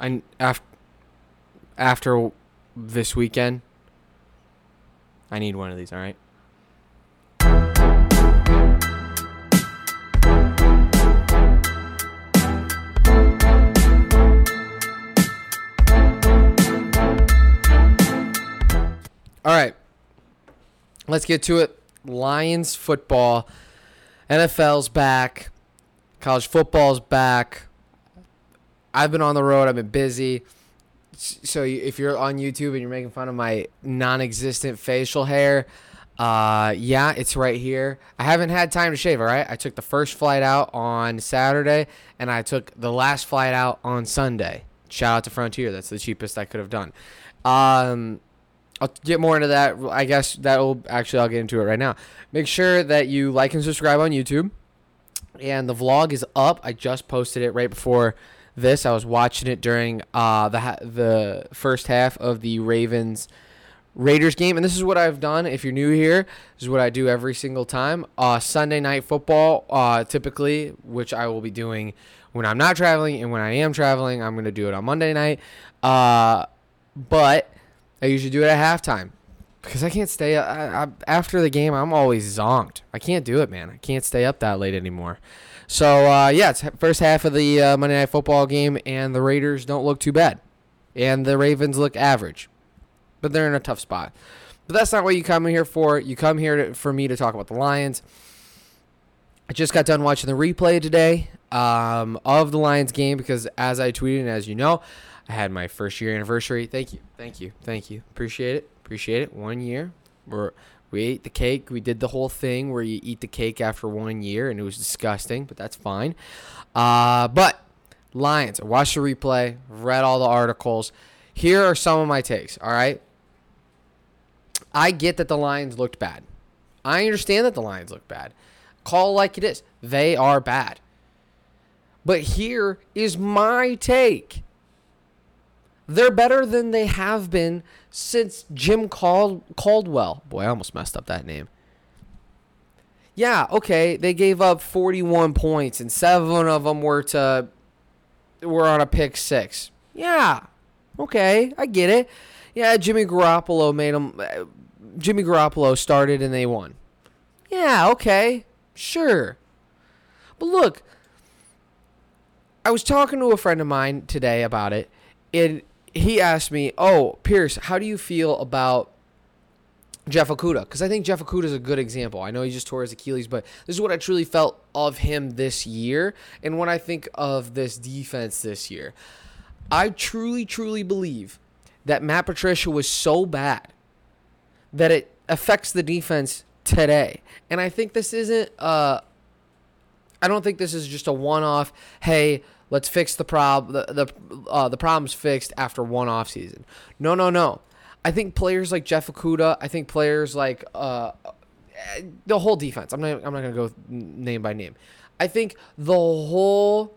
I after after this weekend, I need one of these. All right. All right. Let's get to it. Lions football. NFL's back. College football's back. I've been on the road. I've been busy. So if you're on YouTube and you're making fun of my non-existent facial hair, uh, yeah, it's right here. I haven't had time to shave. All right, I took the first flight out on Saturday, and I took the last flight out on Sunday. Shout out to Frontier. That's the cheapest I could have done. Um, I'll get more into that. I guess that'll actually I'll get into it right now. Make sure that you like and subscribe on YouTube. And the vlog is up. I just posted it right before this. I was watching it during uh, the the first half of the Ravens Raiders game, and this is what I've done. If you're new here, this is what I do every single time. Uh, Sunday night football, uh, typically, which I will be doing when I'm not traveling, and when I am traveling, I'm gonna do it on Monday night. Uh, but I usually do it at halftime because I can't stay I, I, after the game. I'm always zonked. I can't do it, man. I can't stay up that late anymore. So uh, yeah, it's first half of the uh, Monday Night Football game, and the Raiders don't look too bad, and the Ravens look average, but they're in a tough spot. But that's not what you come here for. You come here to, for me to talk about the Lions. I just got done watching the replay today um, of the Lions game because, as I tweeted, and as you know, I had my first year anniversary. Thank you, thank you, thank you. Appreciate it, appreciate it. One year, we're we ate the cake. We did the whole thing where you eat the cake after one year, and it was disgusting, but that's fine. Uh, but Lions, I watched the replay, read all the articles. Here are some of my takes. All right, I get that the Lions looked bad. I understand that the Lions look bad. Call like it is. They are bad. But here is my take. They're better than they have been since Jim Cal- Caldwell. Boy, I almost messed up that name. Yeah, okay, they gave up 41 points and 7 of them were to were on a pick 6. Yeah. Okay, I get it. Yeah, Jimmy Garoppolo made them uh, Jimmy Garoppolo started and they won. Yeah, okay. Sure. But look, I was talking to a friend of mine today about it, and he asked me, "Oh, Pierce, how do you feel about Jeff Okudah?" Because I think Jeff Okudah is a good example. I know he just tore his Achilles, but this is what I truly felt of him this year, and when I think of this defense this year, I truly, truly believe that Matt Patricia was so bad that it affects the defense today, and I think this isn't. Uh, I don't think this is just a one-off. Hey Let's fix the problem. the the uh, the problems fixed after one off season. No, no, no. I think players like Jeff Okudah. I think players like uh, the whole defense. I'm not. I'm not gonna go name by name. I think the whole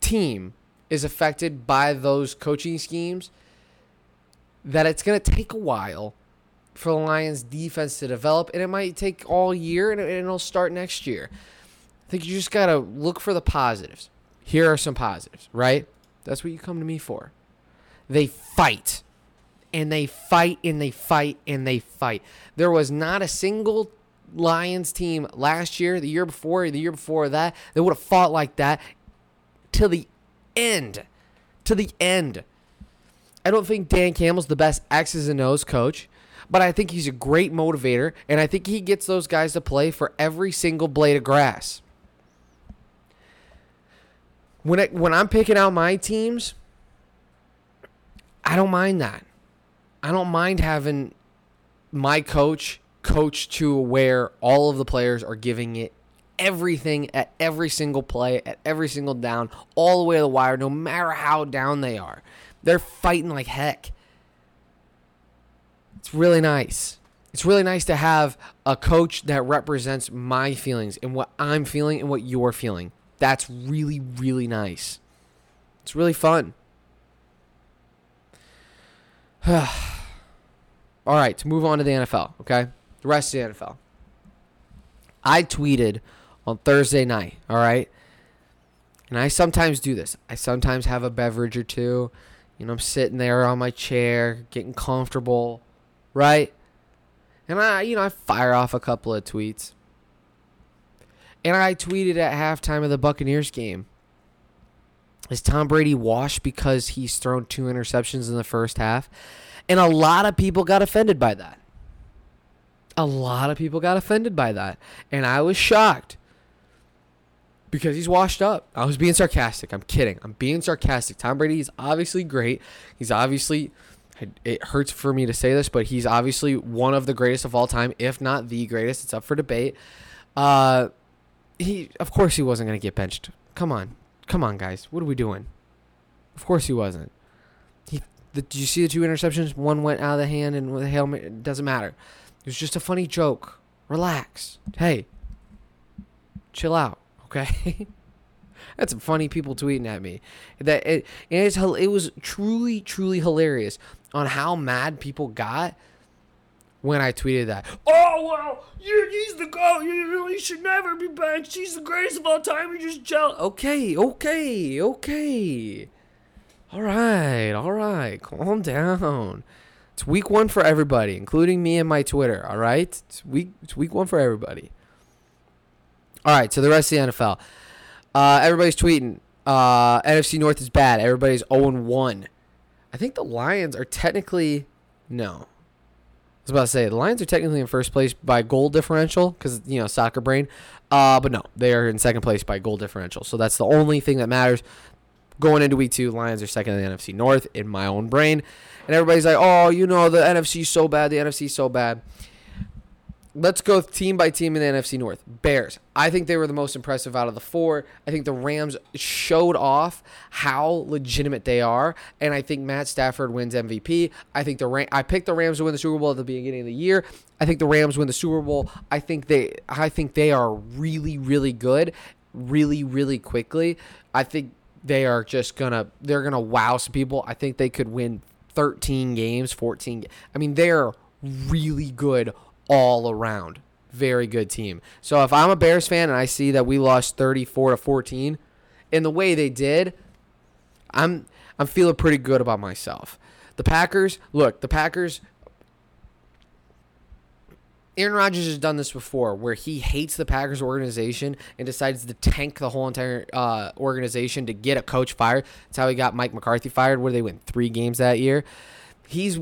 team is affected by those coaching schemes. That it's gonna take a while for the Lions defense to develop, and it might take all year, and it'll start next year. I think you just gotta look for the positives here are some positives, right? That's what you come to me for. They fight. And they fight and they fight and they fight. There was not a single Lions team last year, the year before, the year before that, that would have fought like that till the end. To the end. I don't think Dan Campbell's the best X's and O's coach, but I think he's a great motivator, and I think he gets those guys to play for every single blade of grass when when I'm picking out my teams, I don't mind that. I don't mind having my coach coach to where all of the players are giving it everything at every single play, at every single down, all the way to the wire, no matter how down they are. They're fighting like heck. It's really nice. It's really nice to have a coach that represents my feelings and what I'm feeling and what you're feeling. That's really, really nice. It's really fun. all right, to move on to the NFL, okay? The rest of the NFL. I tweeted on Thursday night, all right? And I sometimes do this. I sometimes have a beverage or two. You know, I'm sitting there on my chair, getting comfortable, right? And I, you know, I fire off a couple of tweets. And I tweeted at halftime of the Buccaneers game. Is Tom Brady washed because he's thrown two interceptions in the first half? And a lot of people got offended by that. A lot of people got offended by that. And I was shocked because he's washed up. I was being sarcastic. I'm kidding. I'm being sarcastic. Tom Brady is obviously great. He's obviously it hurts for me to say this, but he's obviously one of the greatest of all time, if not the greatest. It's up for debate. Uh, he, of course, he wasn't going to get benched. Come on, come on, guys. What are we doing? Of course, he wasn't. He, the, did you see the two interceptions? One went out of the hand, and with the helmet, it doesn't matter. It was just a funny joke. Relax. Hey, chill out. Okay. That's some funny people tweeting at me. That it, it's it was truly truly hilarious on how mad people got when I tweeted that. Oh well, he's the goat. You, he should never be benched. He's the greatest of all time. You're just jealous. Okay, okay, okay. All right, all right. Calm down. It's week one for everybody, including me and my Twitter. All right, it's week. It's week one for everybody. All right, so the rest of the NFL. Uh, everybody's tweeting. Uh, NFC North is bad. Everybody's 0 1. I think the Lions are technically. No. I was about to say, the Lions are technically in first place by goal differential because, you know, soccer brain. Uh, but no, they are in second place by goal differential. So that's the only thing that matters. Going into week two, Lions are second in the NFC North in my own brain. And everybody's like, oh, you know, the NFC so bad. The NFC so bad let's go team by team in the NFC North. Bears. I think they were the most impressive out of the four. I think the Rams showed off how legitimate they are, and I think Matt Stafford wins MVP. I think the Ram- I picked the Rams to win the Super Bowl at the beginning of the year. I think the Rams win the Super Bowl. I think they I think they are really really good, really really quickly. I think they are just gonna they're gonna wow some people. I think they could win 13 games, 14. I mean, they're really good all around. Very good team. So if I'm a Bears fan and I see that we lost 34 to 14 in the way they did, I'm I'm feeling pretty good about myself. The Packers, look, the Packers Aaron Rodgers has done this before where he hates the Packers organization and decides to tank the whole entire uh, organization to get a coach fired. That's how he got Mike McCarthy fired. Where they win three games that year. He's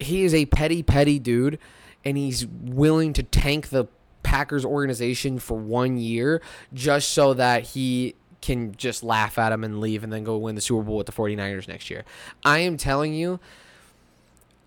he is a petty, petty dude and he's willing to tank the Packers organization for one year just so that he can just laugh at him and leave and then go win the Super Bowl with the 49ers next year. I am telling you,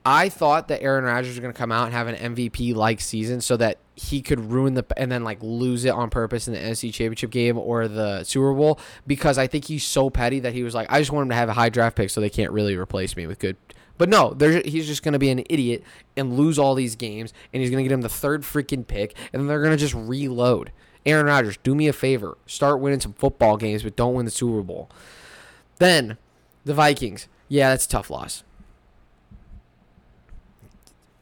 I thought that Aaron Rodgers was going to come out and have an MVP like season so that he could ruin the and then like lose it on purpose in the NFC Championship game or the Super Bowl because I think he's so petty that he was like, I just want him to have a high draft pick so they can't really replace me with good but no, he's just going to be an idiot and lose all these games, and he's going to get him the third freaking pick, and then they're going to just reload. Aaron Rodgers, do me a favor. Start winning some football games, but don't win the Super Bowl. Then, the Vikings. Yeah, that's a tough loss.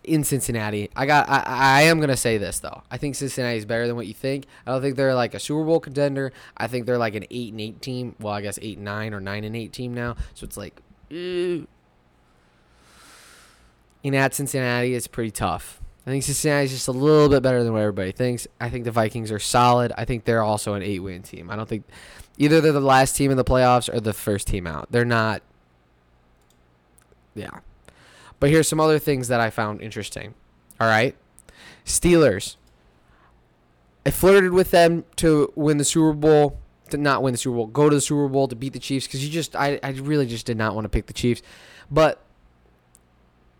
In Cincinnati, I got. I, I am gonna say this though. I think Cincinnati is better than what you think. I don't think they're like a Super Bowl contender. I think they're like an eight and eight team. Well, I guess eight and nine or nine and eight team now. So it's like, eh, in at Cincinnati, it's pretty tough. I think Cincinnati's just a little bit better than what everybody thinks. I think the Vikings are solid. I think they're also an eight win team. I don't think either they're the last team in the playoffs or the first team out. They're not. Yeah. But here's some other things that I found interesting. All right. Steelers. I flirted with them to win the Super Bowl, to not win the Super Bowl, go to the Super Bowl to beat the Chiefs because you just, I, I really just did not want to pick the Chiefs. But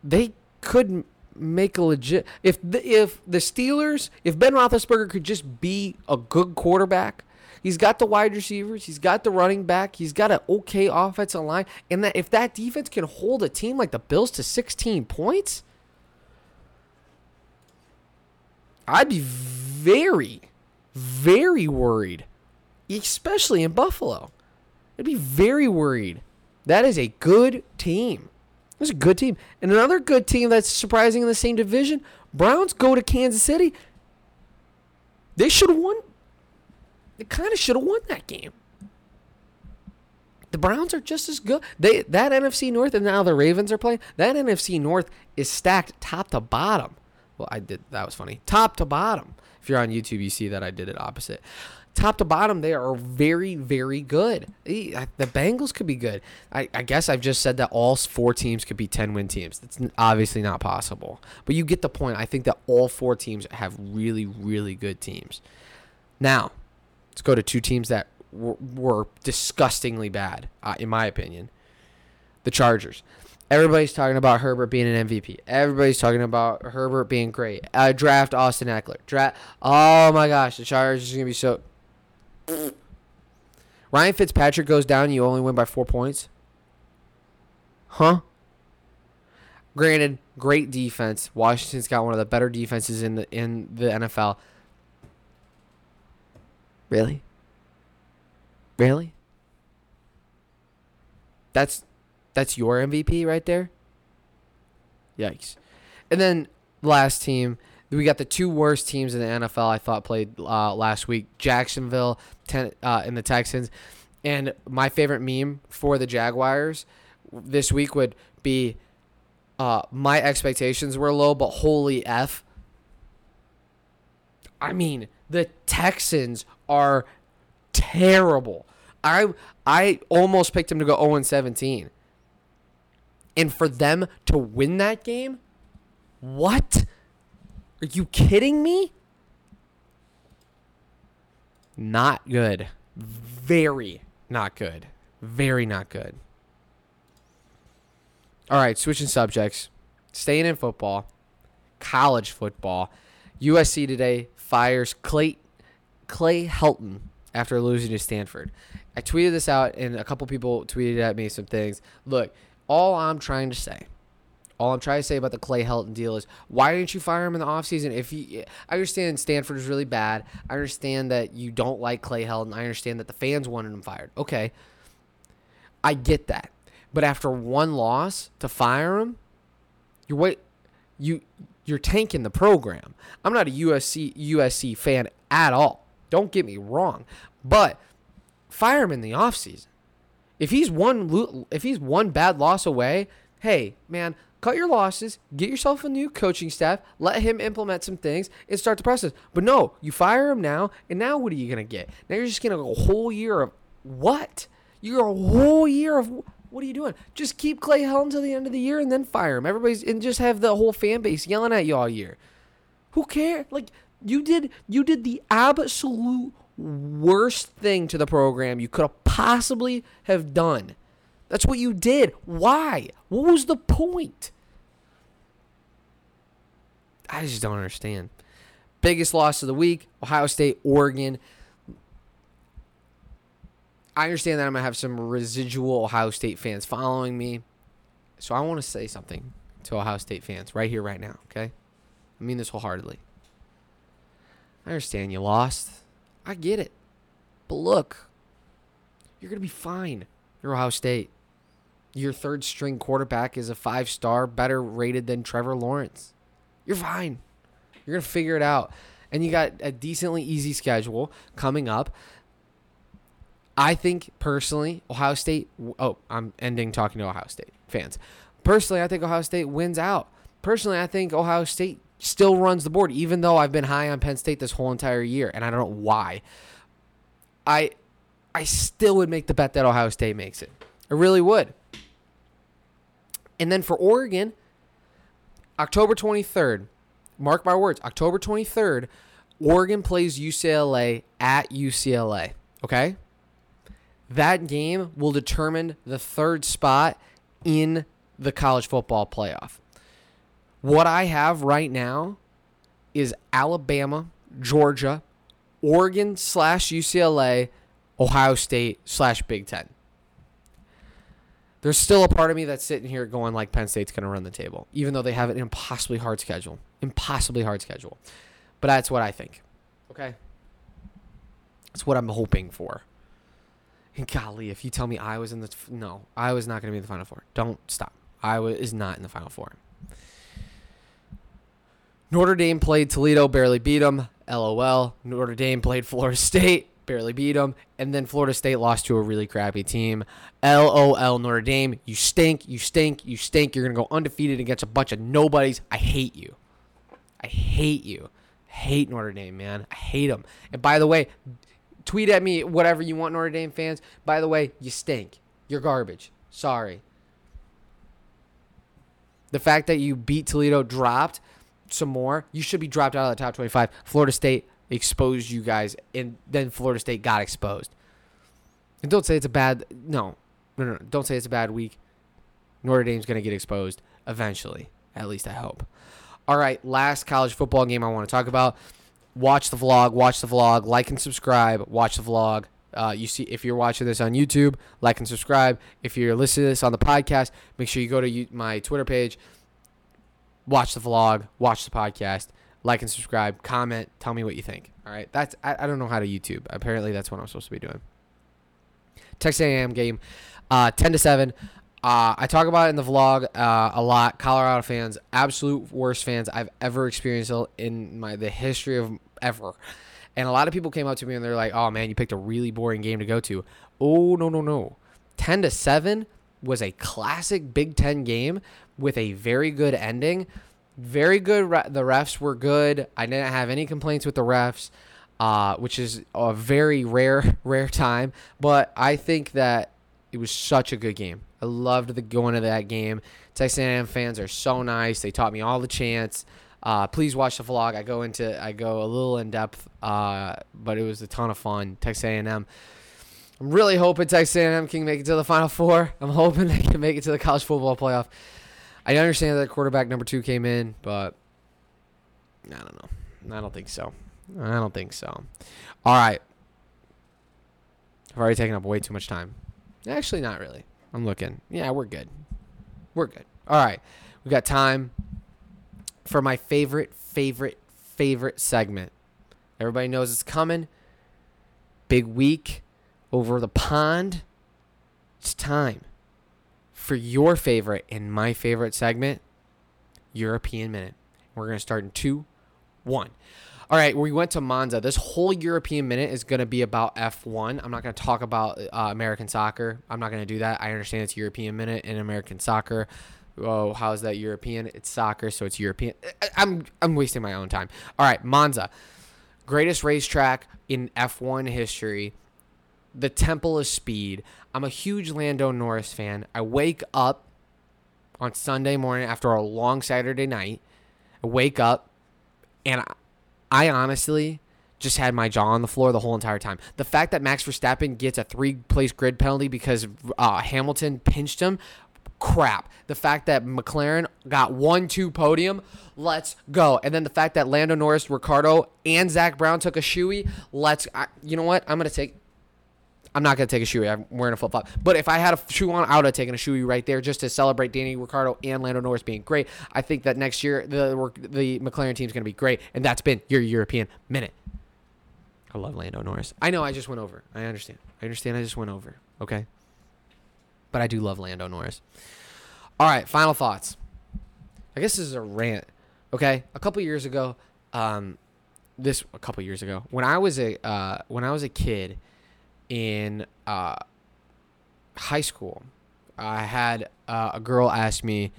they could make a legit if the, if the Steelers if Ben Roethlisberger could just be a good quarterback. He's got the wide receivers. He's got the running back. He's got an okay offensive line. And that if that defense can hold a team like the Bills to 16 points, I'd be very, very worried, especially in Buffalo. I'd be very worried. That is a good team. It was a good team. And another good team that's surprising in the same division, Browns go to Kansas City. They should have won. They kind of should have won that game. the Browns are just as good. They that NFC North and now the Ravens are playing. That NFC North is stacked top to bottom. Well, I did that was funny. Top to bottom. If you're on YouTube, you see that I did it opposite. Top to bottom, they are very, very good. The Bengals could be good. I, I guess I've just said that all four teams could be 10 win teams. That's obviously not possible. But you get the point. I think that all four teams have really, really good teams. Now, let's go to two teams that were, were disgustingly bad, uh, in my opinion. The Chargers. Everybody's talking about Herbert being an MVP. Everybody's talking about Herbert being great. Uh, draft Austin Ekeler. Draft. Oh my gosh, the Chargers are gonna be so. Ryan Fitzpatrick goes down. You only win by four points. Huh? Granted, great defense. Washington's got one of the better defenses in the in the NFL. Really? Really? That's that's your MVP right there? Yikes. And then last team, we got the two worst teams in the NFL I thought played uh, last week Jacksonville ten, uh, and the Texans. And my favorite meme for the Jaguars this week would be uh, my expectations were low, but holy F. I mean, the Texans are terrible. I I almost picked him to go 0 17. And for them to win that game? What? Are you kidding me? Not good. Very not good. Very not good. All right, switching subjects. Staying in football, college football. USC today fires Clay Clay Helton after losing to Stanford. I tweeted this out, and a couple people tweeted at me some things. Look, all I'm trying to say, all I'm trying to say about the Clay Helton deal is why didn't you fire him in the offseason? If you, I understand Stanford is really bad. I understand that you don't like Clay Helton. I understand that the fans wanted him fired. Okay, I get that. But after one loss to fire him, you're wait, you you're tanking the program. I'm not a USC USC fan at all. Don't get me wrong, but fire him in the offseason. If he's one if he's one bad loss away, hey, man, cut your losses, get yourself a new coaching staff, let him implement some things and start the process. But no, you fire him now, and now what are you going to get? Now you're just going to a whole year of what? You're a whole year of what are you doing? Just keep Clay Helton until the end of the year and then fire him. Everybody's and just have the whole fan base yelling at you all year. Who cares? Like you did you did the absolute worst thing to the program you could have possibly have done. That's what you did. Why? What was the point? I just don't understand. Biggest loss of the week Ohio State, Oregon. I understand that I'm going to have some residual Ohio State fans following me. So I want to say something to Ohio State fans right here, right now, okay? I mean this wholeheartedly. I understand you lost. I get it. But look, you're going to be fine. You're Ohio State. Your third string quarterback is a five star, better rated than Trevor Lawrence. You're fine. You're going to figure it out. And you got a decently easy schedule coming up. I think personally, Ohio State. Oh, I'm ending talking to Ohio State fans. Personally, I think Ohio State wins out. Personally, I think Ohio State still runs the board, even though I've been high on Penn State this whole entire year, and I don't know why. I I still would make the bet that Ohio State makes it. I really would. And then for Oregon, October 23rd, mark my words, October 23rd, Oregon plays UCLA at UCLA. Okay? That game will determine the third spot in the college football playoff. What I have right now is Alabama, Georgia, Oregon slash UCLA, Ohio State slash Big Ten. There's still a part of me that's sitting here going like Penn State's going to run the table, even though they have an impossibly hard schedule. Impossibly hard schedule. But that's what I think. Okay? That's what I'm hoping for. And golly, if you tell me I was in the. No, I was not going to be in the Final Four. Don't stop. Iowa is not in the Final Four. Notre Dame played Toledo, barely beat them. LOL. Notre Dame played Florida State, barely beat them, and then Florida State lost to a really crappy team. LOL Notre Dame, you stink, you stink, you stink. You're gonna go undefeated against a bunch of nobodies. I hate you. I hate you. Hate Notre Dame, man. I hate them. And by the way, tweet at me whatever you want, Notre Dame fans. By the way, you stink. You're garbage. Sorry. The fact that you beat Toledo, dropped some more, you should be dropped out of the top 25. Florida State exposed you guys, and then Florida State got exposed. And don't say it's a bad no, no, no. Don't say it's a bad week. Notre Dame's gonna get exposed eventually. At least I hope. All right, last college football game I want to talk about. Watch the vlog. Watch the vlog. Like and subscribe. Watch the vlog. Uh, you see, if you're watching this on YouTube, like and subscribe. If you're listening to this on the podcast, make sure you go to my Twitter page. Watch the vlog. Watch the podcast like and subscribe, comment, tell me what you think. All right, that's I, I don't know how to YouTube. Apparently, that's what I'm supposed to be doing. Texas A&M game, uh, ten to seven. Uh, I talk about it in the vlog uh, a lot. Colorado fans, absolute worst fans I've ever experienced in my the history of ever. And a lot of people came up to me and they're like, "Oh man, you picked a really boring game to go to." Oh no no no, ten to seven was a classic Big Ten game with a very good ending very good. the refs were good. I didn't have any complaints with the refs, uh, which is a very rare, rare time. But I think that it was such a good game. I loved the going to that game. Texas A&M fans are so nice. They taught me all the chants. Uh, please watch the vlog. I go into I go a little in depth, uh, but it was a ton of fun. Texas A&M. I'm really hoping Texas A&M can make it to the Final Four. I'm hoping they can make it to the college football playoff. I understand that quarterback number two came in, but I don't know. I don't think so. I don't think so. All right. I've already taken up way too much time. Actually, not really. I'm looking. Yeah, we're good. We're good. All right. We got time for my favorite, favorite, favorite segment. Everybody knows it's coming. Big week over the pond. It's time for your favorite and my favorite segment, European Minute. We're going to start in two, one. All right, we went to Monza. This whole European Minute is going to be about F1. I'm not going to talk about uh, American soccer. I'm not going to do that. I understand it's European Minute in American soccer. Oh, how is that European? It's soccer, so it's European. I'm I'm wasting my own time. All right, Monza, greatest racetrack in F1 history the temple of speed. I'm a huge Lando Norris fan. I wake up on Sunday morning after a long Saturday night. I wake up and I, I honestly just had my jaw on the floor the whole entire time. The fact that Max Verstappen gets a three place grid penalty because uh, Hamilton pinched him, crap. The fact that McLaren got one two podium, let's go. And then the fact that Lando Norris, Ricciardo, and Zak Brown took a shoey, let's. I, you know what? I'm gonna take I'm not gonna take a shoey. I'm wearing a flip flop. But if I had a shoe on, I would have taken a shoey right there just to celebrate Danny Ricciardo and Lando Norris being great. I think that next year the the McLaren team is gonna be great, and that's been your European minute. I love Lando Norris. I know I just went over. I understand. I understand. I just went over. Okay. But I do love Lando Norris. All right. Final thoughts. I guess this is a rant. Okay. A couple years ago, um, this a couple years ago when I was a uh, when I was a kid in uh, high school, I had uh, a girl ask me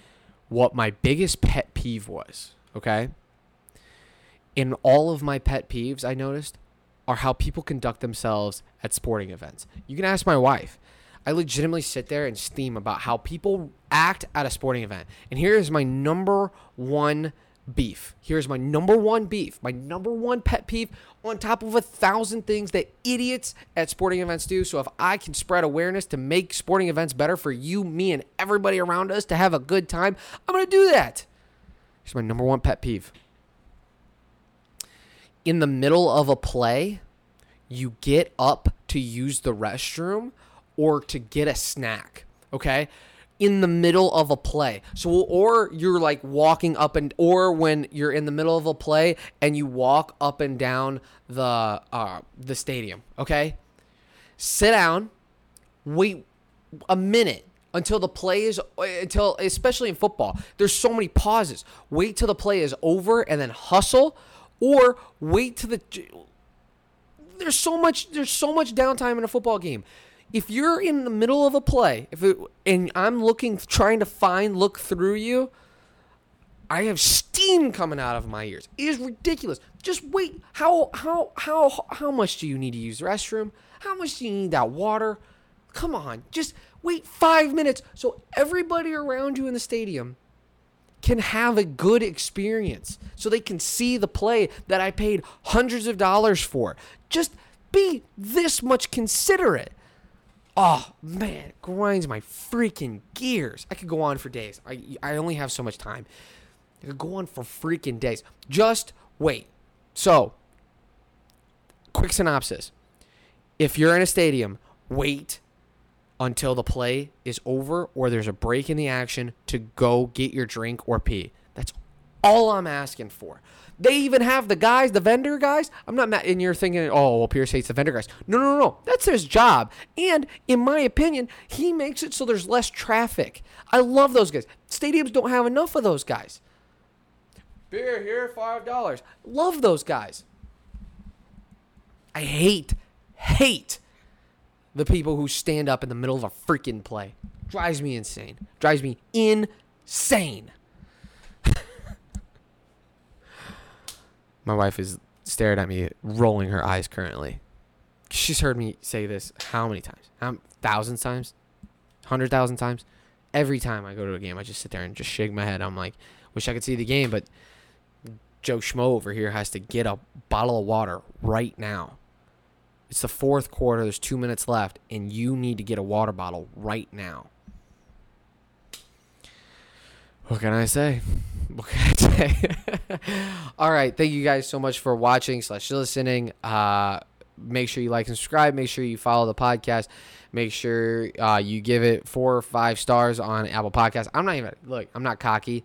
what my biggest pet peeve was. Okay. In all of my pet peeves, I noticed are how people conduct themselves at sporting events. You can ask my wife. I legitimately sit there and steam about how people act at a sporting event. And here is my number one beef. Here's my number one beef, my number one pet peeve on top of a thousand things that idiots at sporting events do. So if I can spread awareness to make sporting events better for you, me, and everybody around us to have a good time, I'm going to do that. Here's my number one pet peeve. In the middle of a play, you get up to use the restroom or to get a snack. Okay in the middle of a play. So or you're like walking up and or when you're in the middle of a play and you walk up and down the uh the stadium, okay? Sit down, wait a minute until the play is until especially in football. There's so many pauses. Wait till the play is over and then hustle or wait till the there's so much there's so much downtime in a football game. If you're in the middle of a play, if it, and I'm looking trying to find look through you, I have steam coming out of my ears. It is ridiculous. Just wait. How how how how much do you need to use the restroom? How much do you need that water? Come on, just wait five minutes so everybody around you in the stadium can have a good experience, so they can see the play that I paid hundreds of dollars for. Just be this much considerate. Oh man, grinds my freaking gears. I could go on for days. I I only have so much time. I could go on for freaking days. Just wait. So, quick synopsis. If you're in a stadium, wait until the play is over or there's a break in the action to go get your drink or pee. That's all I'm asking for. They even have the guys, the vendor guys. I'm not mad. And you're thinking, oh, well, Pierce hates the vendor guys. No, no, no. no. That's his job. And in my opinion, he makes it so there's less traffic. I love those guys. Stadiums don't have enough of those guys. Beer here, $5. Love those guys. I hate, hate the people who stand up in the middle of a freaking play. Drives me insane. Drives me insane. My wife is staring at me, rolling her eyes currently. She's heard me say this how many times? How, thousands times? Hundred thousand times? Every time I go to a game, I just sit there and just shake my head. I'm like, wish I could see the game, but Joe Schmo over here has to get a bottle of water right now. It's the fourth quarter. There's two minutes left, and you need to get a water bottle right now. What can I say? What can I say? All right. Thank you guys so much for watching slash listening. Uh, make sure you like and subscribe. Make sure you follow the podcast. Make sure uh, you give it four or five stars on Apple Podcasts. I'm not even look. I'm not cocky.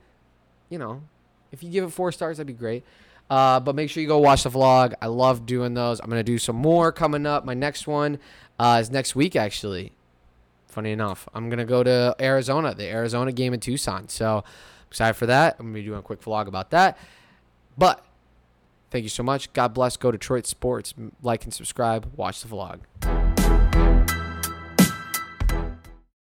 You know, if you give it four stars, that'd be great. Uh, but make sure you go watch the vlog. I love doing those. I'm gonna do some more coming up. My next one uh, is next week, actually. Funny enough, I'm gonna go to Arizona, the Arizona game in Tucson. So excited for that. I'm gonna be doing a quick vlog about that. But thank you so much. God bless. Go Detroit Sports. Like and subscribe. Watch the vlog.